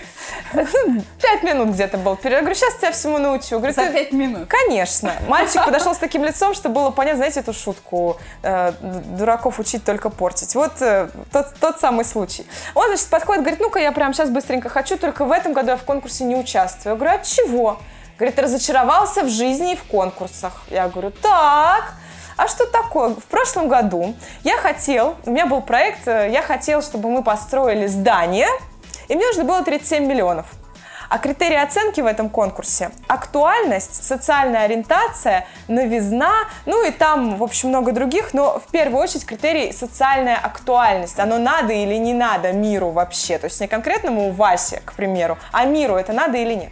Пять минут где-то был перерыв. Я говорю, сейчас тебя всему научу. Говорю, За пять минут? Конечно. Мальчик подошел с таким лицом, что было понятно, знаете, эту шутку, э, дураков учить только портить. Вот э, тот, тот самый случай. Он, значит, подходит, говорит, ну-ка я прямо сейчас быстренько хочу, только в этом году я в конкурсе не участвую. Я говорю, от чего? Говорит, разочаровался в жизни и в конкурсах. Я говорю, так, а что такое? В прошлом году я хотел, у меня был проект, э, я хотел, чтобы мы построили здание, и мне нужно было 37 миллионов. А критерии оценки в этом конкурсе – актуальность, социальная ориентация, новизна, ну и там, в общем, много других, но в первую очередь критерий социальная актуальность. Оно надо или не надо миру вообще. То есть не конкретному Васе, к примеру, а миру это надо или нет.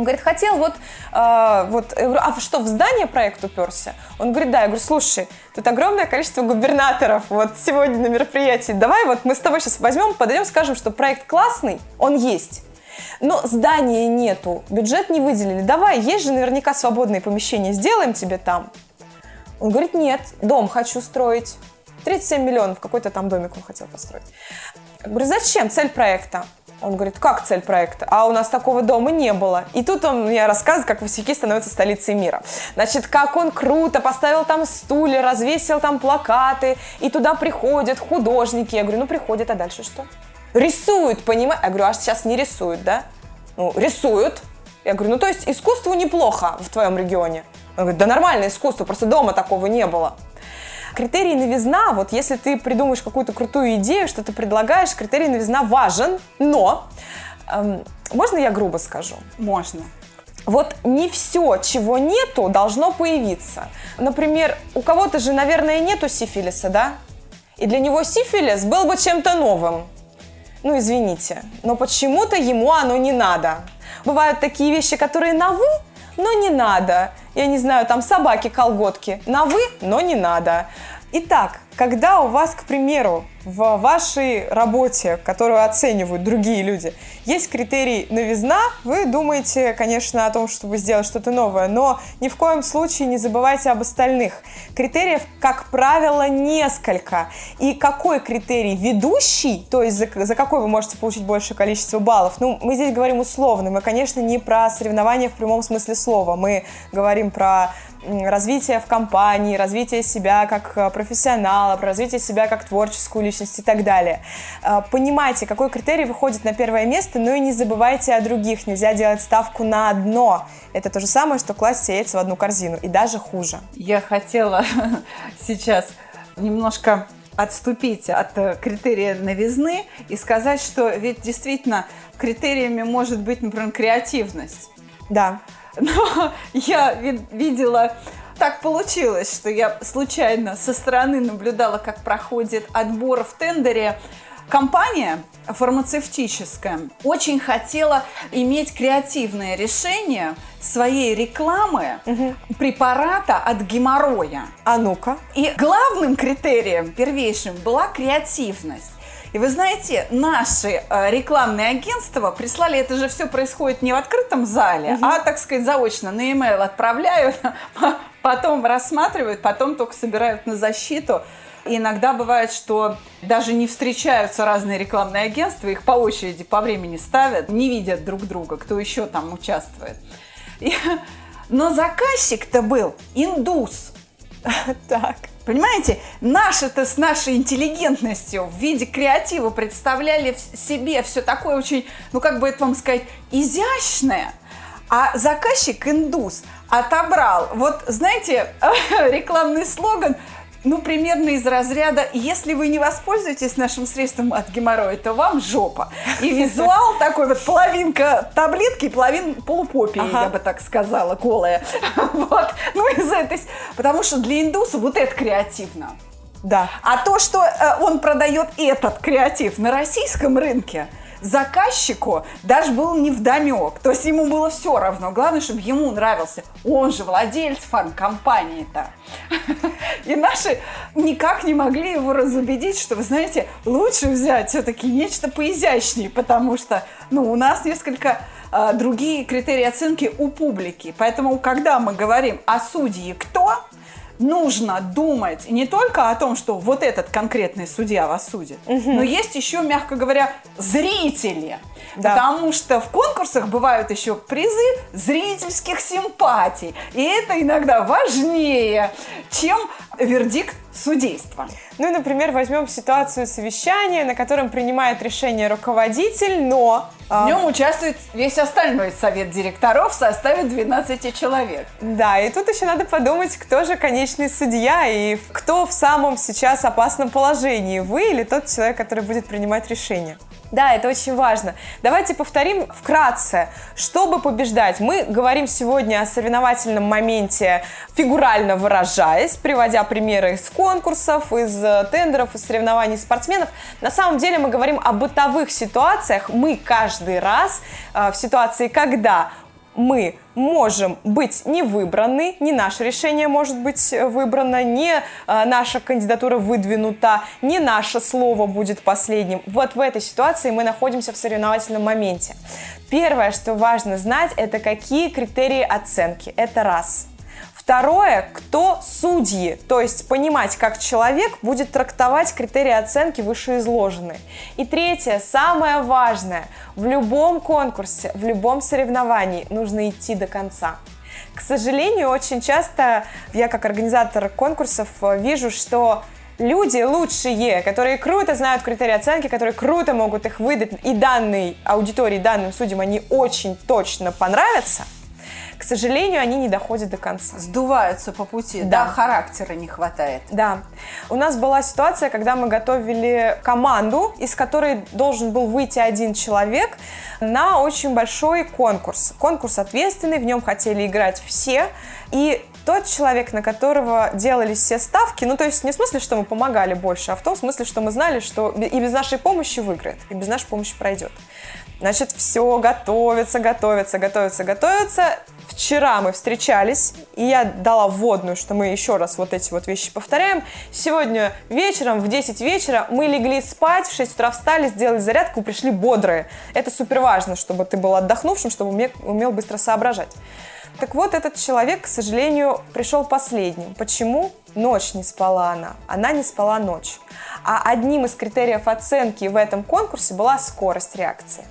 Он говорит, хотел вот, э, вот, я говорю, а что, в здание проект уперся? Он говорит, да. Я говорю, слушай, тут огромное количество губернаторов вот сегодня на мероприятии. Давай вот мы с тобой сейчас возьмем, подойдем, скажем, что проект классный, он есть. Но здания нету, бюджет не выделили. Давай, есть же наверняка свободные помещения, сделаем тебе там. Он говорит, нет, дом хочу строить. 37 миллионов, какой-то там домик он хотел построить. Я говорю, зачем? Цель проекта. Он говорит, как цель проекта? А у нас такого дома не было. И тут он мне рассказывает, как Васюки становится столицей мира. Значит, как он круто поставил там стулья, развесил там плакаты, и туда приходят художники. Я говорю, ну приходят, а дальше что? Рисуют, понимаешь? Я говорю, а сейчас не рисуют, да? Ну, рисуют. Я говорю, ну то есть искусству неплохо в твоем регионе. Он говорит, да нормальное искусство, просто дома такого не было. Критерий новизна, вот если ты придумаешь какую-то крутую идею, что ты предлагаешь, критерий новизна важен, но эм, можно я грубо скажу? Можно. Вот не все, чего нету, должно появиться. Например, у кого-то же, наверное, нету сифилиса, да? И для него сифилис был бы чем-то новым. Ну, извините, но почему-то ему оно не надо. Бывают такие вещи, которые на «вы», но не надо. Я не знаю, там собаки-колготки. На «вы», но не надо. Итак, когда у вас, к примеру, в вашей работе, которую оценивают другие люди, есть критерий новизна, вы думаете, конечно, о том, чтобы сделать что-то новое, но ни в коем случае не забывайте об остальных. Критериев, как правило, несколько. И какой критерий ведущий, то есть за, за какой вы можете получить большее количество баллов, ну, мы здесь говорим условно, мы, конечно, не про соревнования в прямом смысле слова, мы говорим про развитие в компании, развитие себя как э, профессионала, про развитие себя как творческую личность и так далее. Э, понимайте, какой критерий выходит на первое место, но и не забывайте о других. Нельзя делать ставку на одно. Это то же самое, что класть все яйца в одну корзину, и даже хуже. Я хотела сейчас немножко отступить от э, критерия новизны и сказать, что ведь действительно критериями может быть, например, креативность. Да. Но я видела так получилось, что я случайно со стороны наблюдала, как проходит отбор в тендере. Компания фармацевтическая очень хотела иметь креативное решение своей рекламы угу. препарата от геморроя. А ну-ка. И главным критерием, первейшим, была креативность. И вы знаете, наши э, рекламные агентства прислали, это же все происходит не в открытом зале, угу. а, так сказать, заочно на e-mail отправляют потом рассматривают, потом только собирают на защиту. И иногда бывает, что даже не встречаются разные рекламные агентства, их по очереди по времени ставят, не видят друг друга, кто еще там участвует. И... Но заказчик-то был индус. Так. Понимаете, наши-то с нашей интеллигентностью в виде креатива представляли себе все такое очень, ну как бы это вам сказать, изящное. А заказчик индус отобрал, вот знаете, рекламный слоган ну, примерно из разряда, если вы не воспользуетесь нашим средством от геморроя, то вам жопа. И визуал такой вот половинка таблетки, половина полупопии, ага. я бы так сказала, голая. Вот. Ну, из этой... Потому что для индуса вот это креативно. Да. А то, что э, он продает этот креатив на российском рынке, заказчику даже был не вдомек. То есть ему было все равно. Главное, чтобы ему нравился. Он же владелец фармкомпании-то. И наши никак не могли его разубедить, что, вы знаете, лучше взять все-таки нечто поизящнее, потому что, ну, у нас несколько э, другие критерии оценки у публики. Поэтому, когда мы говорим о судье кто, нужно думать не только о том, что вот этот конкретный судья вас судит, угу. но есть еще, мягко говоря, зрители. Да. Потому что в конкурсах бывают еще призы зрительских симпатий. И это иногда важнее, чем вердикт судейства. Ну и, например, возьмем ситуацию совещания, на котором принимает решение руководитель, но... В нем участвует весь остальной совет директоров в составе 12 человек. Да, и тут еще надо подумать, кто же конечный судья и кто в самом сейчас опасном положении, вы или тот человек, который будет принимать решение. Да, это очень важно. Давайте повторим вкратце. Чтобы побеждать, мы говорим сегодня о соревновательном моменте, фигурально выражаясь, приводя примеры из конкурсов, из э, тендеров, из соревнований спортсменов. На самом деле мы говорим о бытовых ситуациях. Мы каждый раз э, в ситуации, когда мы можем быть не выбраны, не наше решение может быть э, выбрано, не э, наша кандидатура выдвинута, не наше слово будет последним. Вот в этой ситуации мы находимся в соревновательном моменте. Первое, что важно знать, это какие критерии оценки. Это раз. Второе, кто судьи, то есть понимать, как человек будет трактовать критерии оценки вышеизложенные. И третье, самое важное, в любом конкурсе, в любом соревновании нужно идти до конца. К сожалению, очень часто я как организатор конкурсов э, вижу, что люди лучшие, которые круто знают критерии оценки, которые круто могут их выдать, и данной аудитории, данным судьям они очень точно понравятся – к сожалению, они не доходят до конца. Сдуваются по пути, да, да характера не хватает. Да. У нас была ситуация, когда мы готовили команду, из которой должен был выйти один человек на очень большой конкурс. Конкурс ответственный, в нем хотели играть все. И тот человек, на которого делались все ставки, ну, то есть не в смысле, что мы помогали больше, а в том смысле, что мы знали, что и без нашей помощи выиграет, и без нашей помощи пройдет. Значит, все готовится, готовится, готовится, готовится. Вчера мы встречались, и я дала вводную, что мы еще раз вот эти вот вещи повторяем. Сегодня вечером в 10 вечера мы легли спать, в 6 утра встали, сделали зарядку, пришли бодрые. Это супер важно, чтобы ты был отдохнувшим, чтобы умел, быстро соображать. Так вот, этот человек, к сожалению, пришел последним. Почему? Ночь не спала она. Она не спала ночь. А одним из критериев оценки в этом конкурсе была скорость реакции.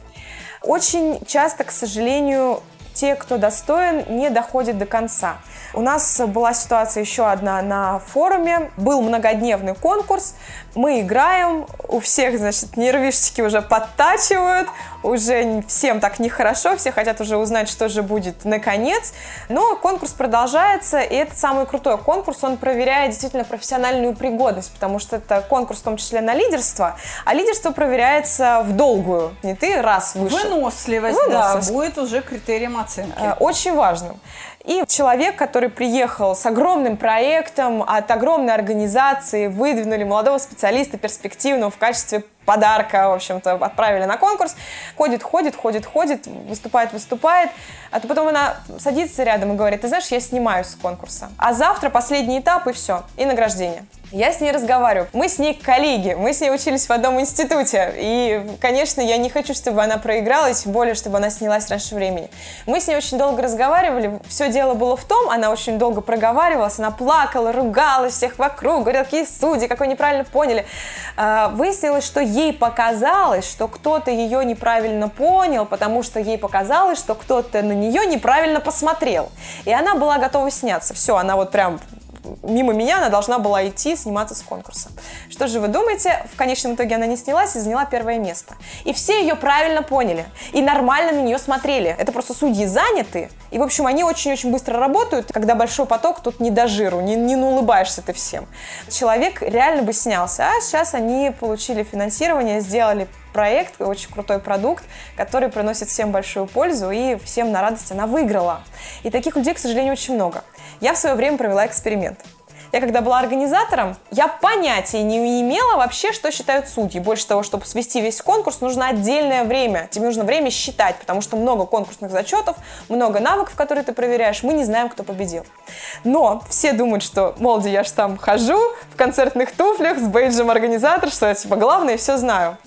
Очень часто, к сожалению, те, кто достоин, не доходят до конца. У нас была ситуация еще одна на форуме. Был многодневный конкурс. Мы играем, у всех, значит, нервишечки уже подтачивают, уже всем так нехорошо, все хотят уже узнать, что же будет наконец. Но конкурс продолжается, и это самый крутой конкурс, он проверяет действительно профессиональную пригодность, потому что это конкурс в том числе на лидерство, а лидерство проверяется в долгую, не ты раз вышел. Выносливость, Выносливость. да, будет уже критерием оценки. Э, очень важным. И человек, который приехал с огромным проектом от огромной организации, выдвинули молодого специалиста перспективного в качестве подарка, в общем-то, отправили на конкурс. Ходит, ходит, ходит, ходит, выступает, выступает. А то потом она садится рядом и говорит, ты знаешь, я снимаюсь с конкурса. А завтра последний этап и все, и награждение. Я с ней разговариваю. Мы с ней коллеги, мы с ней учились в одном институте. И, конечно, я не хочу, чтобы она проиграла, и тем более, чтобы она снялась раньше времени. Мы с ней очень долго разговаривали. Все дело было в том, она очень долго проговаривалась, она плакала, ругалась всех вокруг, говорила, какие судьи, как вы неправильно поняли. А, выяснилось, что ей показалось, что кто-то ее неправильно понял, потому что ей показалось, что кто-то на нее неправильно посмотрел. И она была готова сняться. Все, она вот прям мимо меня она должна была идти сниматься с конкурса. Что же вы думаете? В конечном итоге она не снялась и заняла первое место. И все ее правильно поняли. И нормально на нее смотрели. Это просто судьи заняты. И, в общем, они очень-очень быстро работают. Когда большой поток, тут не до жиру, не, не улыбаешься ты всем. Человек реально бы снялся. А сейчас они получили финансирование, сделали проект, очень крутой продукт, который приносит всем большую пользу и всем на радость она выиграла. И таких людей, к сожалению, очень много. Я в свое время провела эксперимент. Я когда была организатором, я понятия не имела вообще, что считают судьи. Больше того, чтобы свести весь конкурс, нужно отдельное время. Тебе нужно время считать, потому что много конкурсных зачетов, много навыков, которые ты проверяешь. Мы не знаем, кто победил. Но все думают, что, мол, я же там хожу в концертных туфлях с бейджем организатор, что я типа главное, все знаю.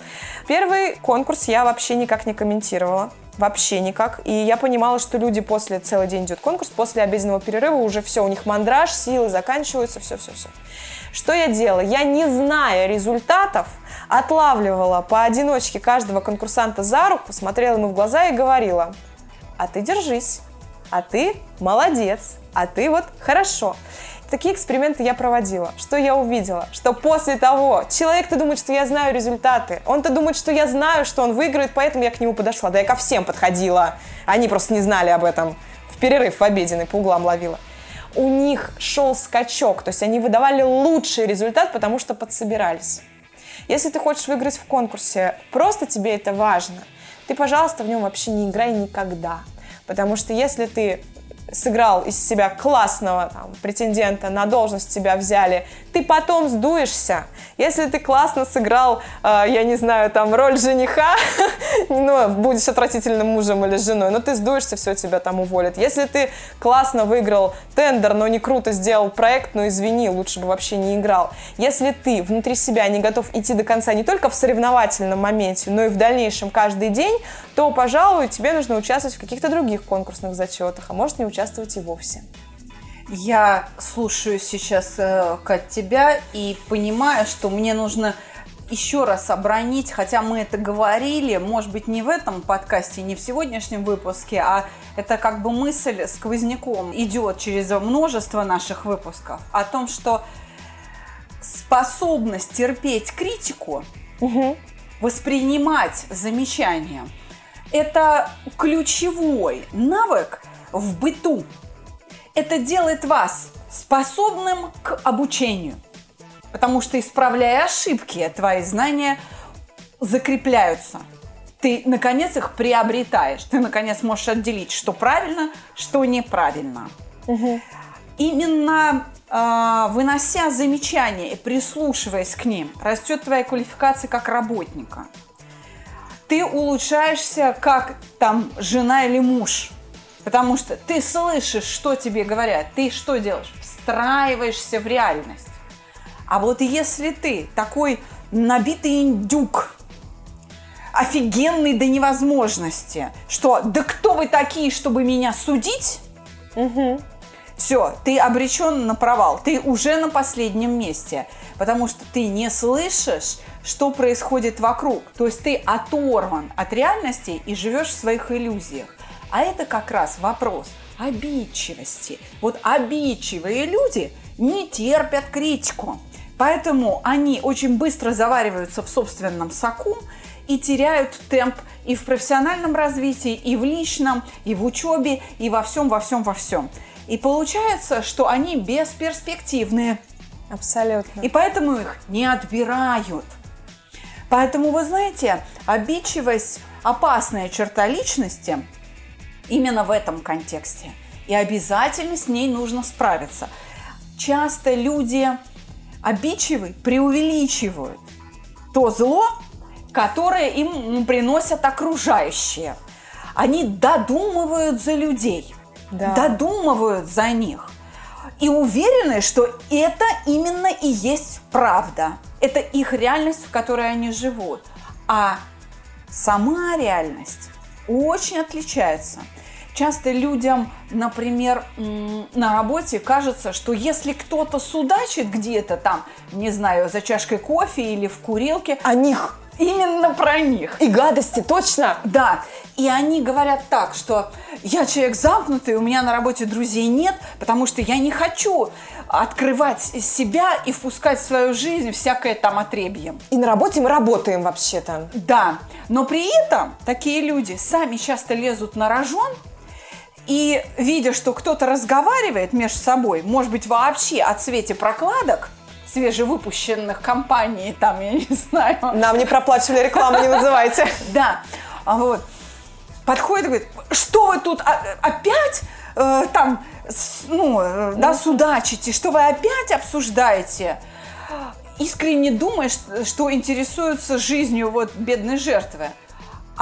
Первый конкурс я вообще никак не комментировала. Вообще никак. И я понимала, что люди после, целый день идет конкурс, после обеденного перерыва уже все, у них мандраж, силы заканчиваются, все-все-все. Что я делала? Я, не зная результатов, отлавливала поодиночке каждого конкурсанта за руку, смотрела ему в глаза и говорила, а ты держись, а ты молодец, а ты вот хорошо. Такие эксперименты я проводила. Что я увидела? Что после того, человек-то думает, что я знаю результаты. Он-то думает, что я знаю, что он выиграет, поэтому я к нему подошла. Да я ко всем подходила. Они просто не знали об этом. В перерыв в обеденный по углам ловила. У них шел скачок, то есть они выдавали лучший результат, потому что подсобирались. Если ты хочешь выиграть в конкурсе, просто тебе это важно, ты, пожалуйста, в нем вообще не играй никогда. Потому что если ты сыграл из себя классного там, претендента, на должность тебя взяли, ты потом сдуешься. Если ты классно сыграл, э, я не знаю, там, роль жениха, ну, будешь отвратительным мужем или женой, но ты сдуешься, все, тебя там уволят. Если ты классно выиграл тендер, но не круто сделал проект, ну, извини, лучше бы вообще не играл. Если ты внутри себя не готов идти до конца не только в соревновательном моменте, но и в дальнейшем каждый день, то, пожалуй, тебе нужно участвовать в каких-то других конкурсных зачетах, а может не участвовать и вовсе. Я слушаю сейчас, э, Кать, тебя и понимаю, что мне нужно еще раз обронить, хотя мы это говорили, может быть, не в этом подкасте, не в сегодняшнем выпуске, а это как бы мысль сквозняком идет через множество наших выпусков о том, что способность терпеть критику, угу. воспринимать замечания – это ключевой навык в быту. Это делает вас способным к обучению. Потому что, исправляя ошибки, твои знания закрепляются. Ты, наконец, их приобретаешь. Ты, наконец, можешь отделить, что правильно, что неправильно. Угу. Именно э, вынося замечания и прислушиваясь к ним, растет твоя квалификация как работника ты улучшаешься как там жена или муж. Потому что ты слышишь, что тебе говорят, ты что делаешь? Встраиваешься в реальность. А вот если ты такой набитый индюк, офигенный до невозможности, что да кто вы такие, чтобы меня судить? Угу. Все, ты обречен на провал, ты уже на последнем месте, потому что ты не слышишь что происходит вокруг. То есть ты оторван от реальности и живешь в своих иллюзиях. А это как раз вопрос обидчивости. Вот обидчивые люди не терпят критику. Поэтому они очень быстро завариваются в собственном соку и теряют темп и в профессиональном развитии, и в личном, и в учебе, и во всем, во всем, во всем. И получается, что они бесперспективные. Абсолютно. И поэтому их не отбирают. Поэтому, вы знаете, обидчивость – опасная черта личности именно в этом контексте. И обязательно с ней нужно справиться. Часто люди обидчивые преувеличивают то зло, которое им приносят окружающие. Они додумывают за людей, да. додумывают за них. и уверены, что это именно и есть правда. Это их реальность, в которой они живут. А сама реальность очень отличается. Часто людям, например, на работе кажется, что если кто-то судачит где-то там, не знаю, за чашкой кофе или в курилке, о них Именно про них. И гадости, точно? Да. И они говорят так, что я человек замкнутый, у меня на работе друзей нет, потому что я не хочу открывать себя и впускать в свою жизнь всякое там отребье. И на работе мы работаем вообще-то. Да. Но при этом такие люди сами часто лезут на рожон, и видя, что кто-то разговаривает между собой, может быть, вообще о цвете прокладок – свежевыпущенных компаний, там, я не знаю. Нам не проплачивали рекламу, не называйте. Да, а вот. Подходит и говорит, что вы тут опять э, там, ну, э, да, судачите, что вы опять обсуждаете? Искренне думаешь, что интересуются жизнью вот бедной жертвы.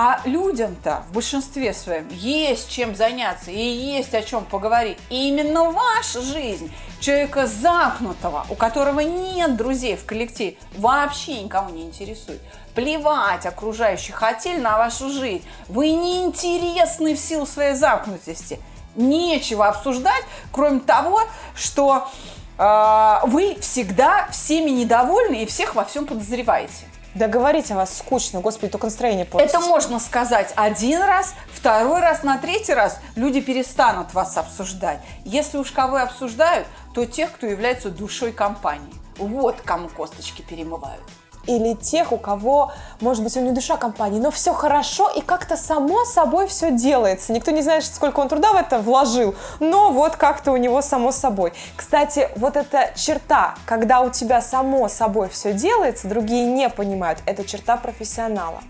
А людям-то в большинстве своем есть чем заняться и есть о чем поговорить. И именно ваша жизнь, человека замкнутого, у которого нет друзей в коллективе, вообще никого не интересует. Плевать окружающих хотели на вашу жизнь. Вы неинтересны в силу своей замкнутости. Нечего обсуждать, кроме того, что э, вы всегда всеми недовольны и всех во всем подозреваете. Да говорить о вас скучно, господи, только настроение портится. Это можно сказать один раз, второй раз, на третий раз люди перестанут вас обсуждать. Если уж кого и обсуждают, то тех, кто является душой компании. Вот кому косточки перемывают или тех, у кого, может быть, у него душа компании, но все хорошо и как-то само собой все делается. Никто не знает, сколько он труда в это вложил, но вот как-то у него само собой. Кстати, вот эта черта, когда у тебя само собой все делается, другие не понимают, это черта профессионала.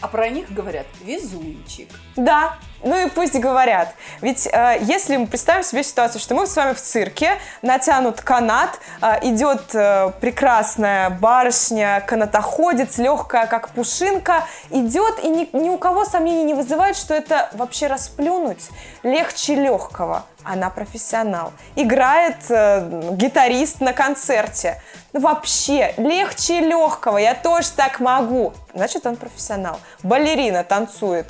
А про них говорят везунчик. Да, ну и пусть говорят. Ведь э, если мы представим себе ситуацию, что мы с вами в цирке, натянут канат, э, идет э, прекрасная барышня, канатоходец, легкая, как пушинка, идет, и ни, ни у кого сомнений не вызывает, что это вообще расплюнуть легче легкого. Она профессионал. Играет э, гитарист на концерте. Ну вообще, легче легкого, я тоже так могу. Значит, он профессионал. Балерина танцует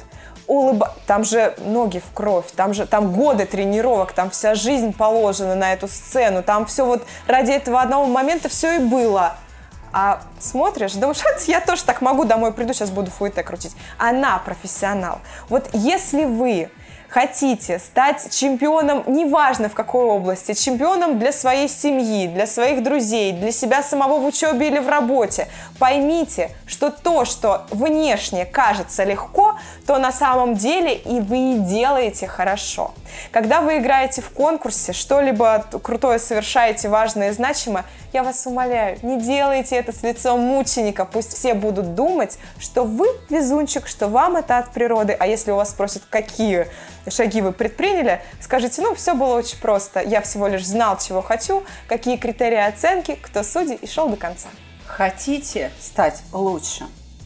улыба... Там же ноги в кровь, там же там годы тренировок, там вся жизнь положена на эту сцену, там все вот ради этого одного момента все и было. А смотришь, думаешь, я тоже так могу, домой приду, сейчас буду фуэте крутить. Она профессионал. Вот если вы хотите стать чемпионом, неважно в какой области, чемпионом для своей семьи, для своих друзей, для себя самого в учебе или в работе, поймите, что то, что внешне кажется легко, то на самом деле и вы делаете хорошо. Когда вы играете в конкурсе, что-либо крутое совершаете, важное и значимое, я вас умоляю, не делайте это с лицом мученика. Пусть все будут думать, что вы везунчик, что вам это от природы. А если у вас спросят, какие шаги вы предприняли, скажите, ну, все было очень просто. Я всего лишь знал, чего хочу, какие критерии оценки, кто судьи и шел до конца. Хотите стать лучше?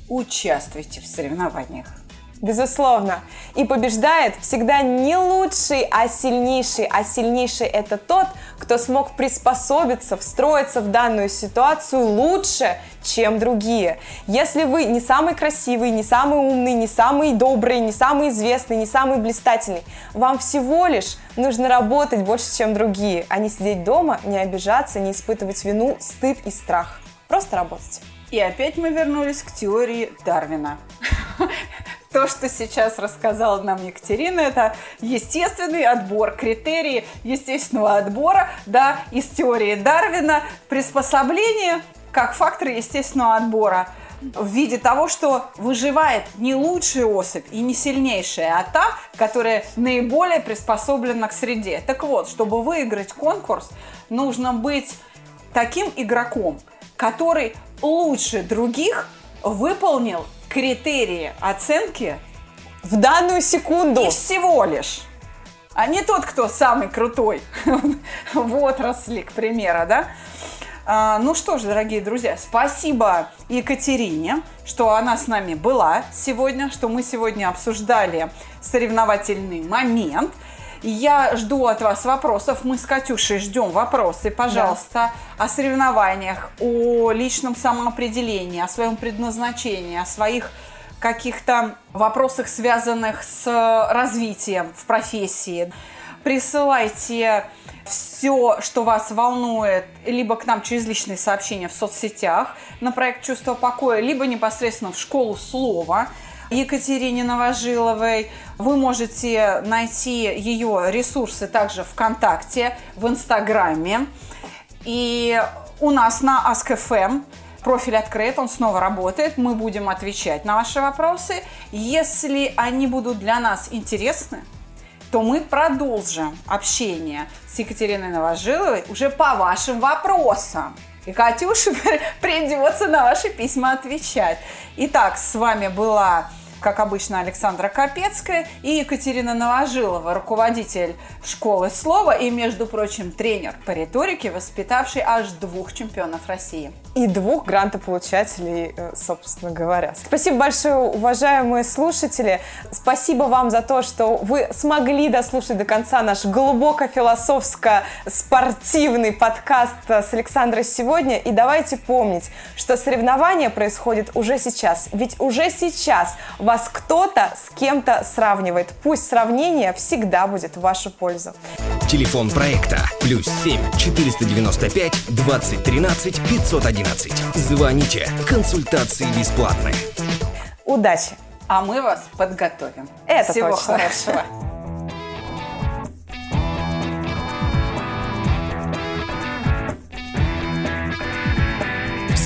Участвуйте в соревнованиях. Безусловно. И побеждает всегда не лучший, а сильнейший. А сильнейший это тот, кто смог приспособиться, встроиться в данную ситуацию лучше, чем другие. Если вы не самый красивый, не самый умный, не самый добрый, не самый известный, не самый блистательный, вам всего лишь нужно работать больше, чем другие, а не сидеть дома, не обижаться, не испытывать вину, стыд и страх. Просто работайте. И опять мы вернулись к теории Дарвина. То, что сейчас рассказала нам Екатерина, это естественный отбор, критерии естественного отбора, да, из теории Дарвина, приспособление как фактор естественного отбора в виде того, что выживает не лучшая особь и не сильнейшая, а та, которая наиболее приспособлена к среде. Так вот, чтобы выиграть конкурс, нужно быть таким игроком, который лучше других выполнил критерии оценки в данную секунду. И всего лишь. А не тот, кто самый крутой в отрасли, к примеру, да? А, ну что ж, дорогие друзья, спасибо Екатерине, что она с нами была сегодня, что мы сегодня обсуждали соревновательный момент. Я жду от вас вопросов. Мы с Катюшей ждем вопросы, пожалуйста, да. о соревнованиях, о личном самоопределении, о своем предназначении, о своих каких-то вопросах, связанных с развитием в профессии. Присылайте все, что вас волнует, либо к нам через личные сообщения в соцсетях на проект «Чувство покоя», либо непосредственно в школу слова Екатерине Новожиловой. Вы можете найти ее ресурсы также ВКонтакте, в Инстаграме. И у нас на Ask.fm профиль открыт, он снова работает. Мы будем отвечать на ваши вопросы. Если они будут для нас интересны, то мы продолжим общение с Екатериной Новожиловой уже по вашим вопросам. И Катюша придется на ваши письма отвечать. Итак, с вами была как обычно, Александра Капецкая и Екатерина Новожилова, руководитель школы слова и, между прочим, тренер по риторике, воспитавший аж двух чемпионов России. И двух грантополучателей, э, собственно говоря. Спасибо большое, уважаемые слушатели. Спасибо вам за то, что вы смогли дослушать до конца наш глубоко-философско-спортивный подкаст с Александрой сегодня. И давайте помнить, что соревнования происходят уже сейчас. Ведь уже сейчас в вас кто-то с кем-то сравнивает. Пусть сравнение всегда будет в вашу пользу. Телефон проекта плюс 7 495 2013 511. Звоните. Консультации бесплатные. Удачи! А мы вас подготовим. Это Всего точно. хорошего.